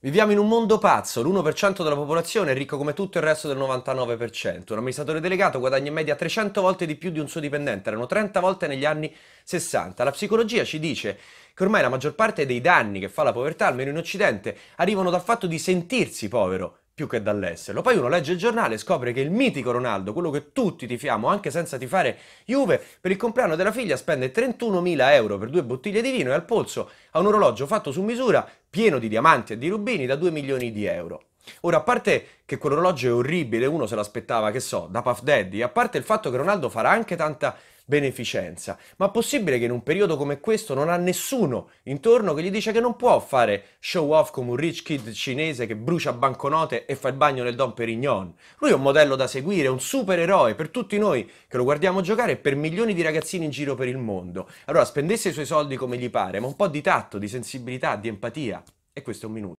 Viviamo in un mondo pazzo, l'1% della popolazione è ricco come tutto il resto del 99%. Un amministratore delegato guadagna in media 300 volte di più di un suo dipendente, erano 30 volte negli anni 60. La psicologia ci dice che ormai la maggior parte dei danni che fa la povertà, almeno in Occidente, arrivano dal fatto di sentirsi povero più che dall'esserlo. Poi uno legge il giornale e scopre che il mitico Ronaldo, quello che tutti tifiamo anche senza tifare Juve, per il compleanno della figlia spende 31.000 euro per due bottiglie di vino e al polso ha un orologio fatto su misura, pieno di diamanti e di rubini, da 2 milioni di euro. Ora, a parte che quell'orologio è orribile, uno se l'aspettava, che so, da Puff Daddy, a parte il fatto che Ronaldo farà anche tanta beneficenza. Ma possibile che in un periodo come questo non ha nessuno intorno che gli dice che non può fare show off come un rich kid cinese che brucia banconote e fa il bagno nel Don Perignon? Lui è un modello da seguire, un supereroe per tutti noi che lo guardiamo giocare e per milioni di ragazzini in giro per il mondo. Allora spendesse i suoi soldi come gli pare, ma un po' di tatto, di sensibilità, di empatia. E questo è un minuto.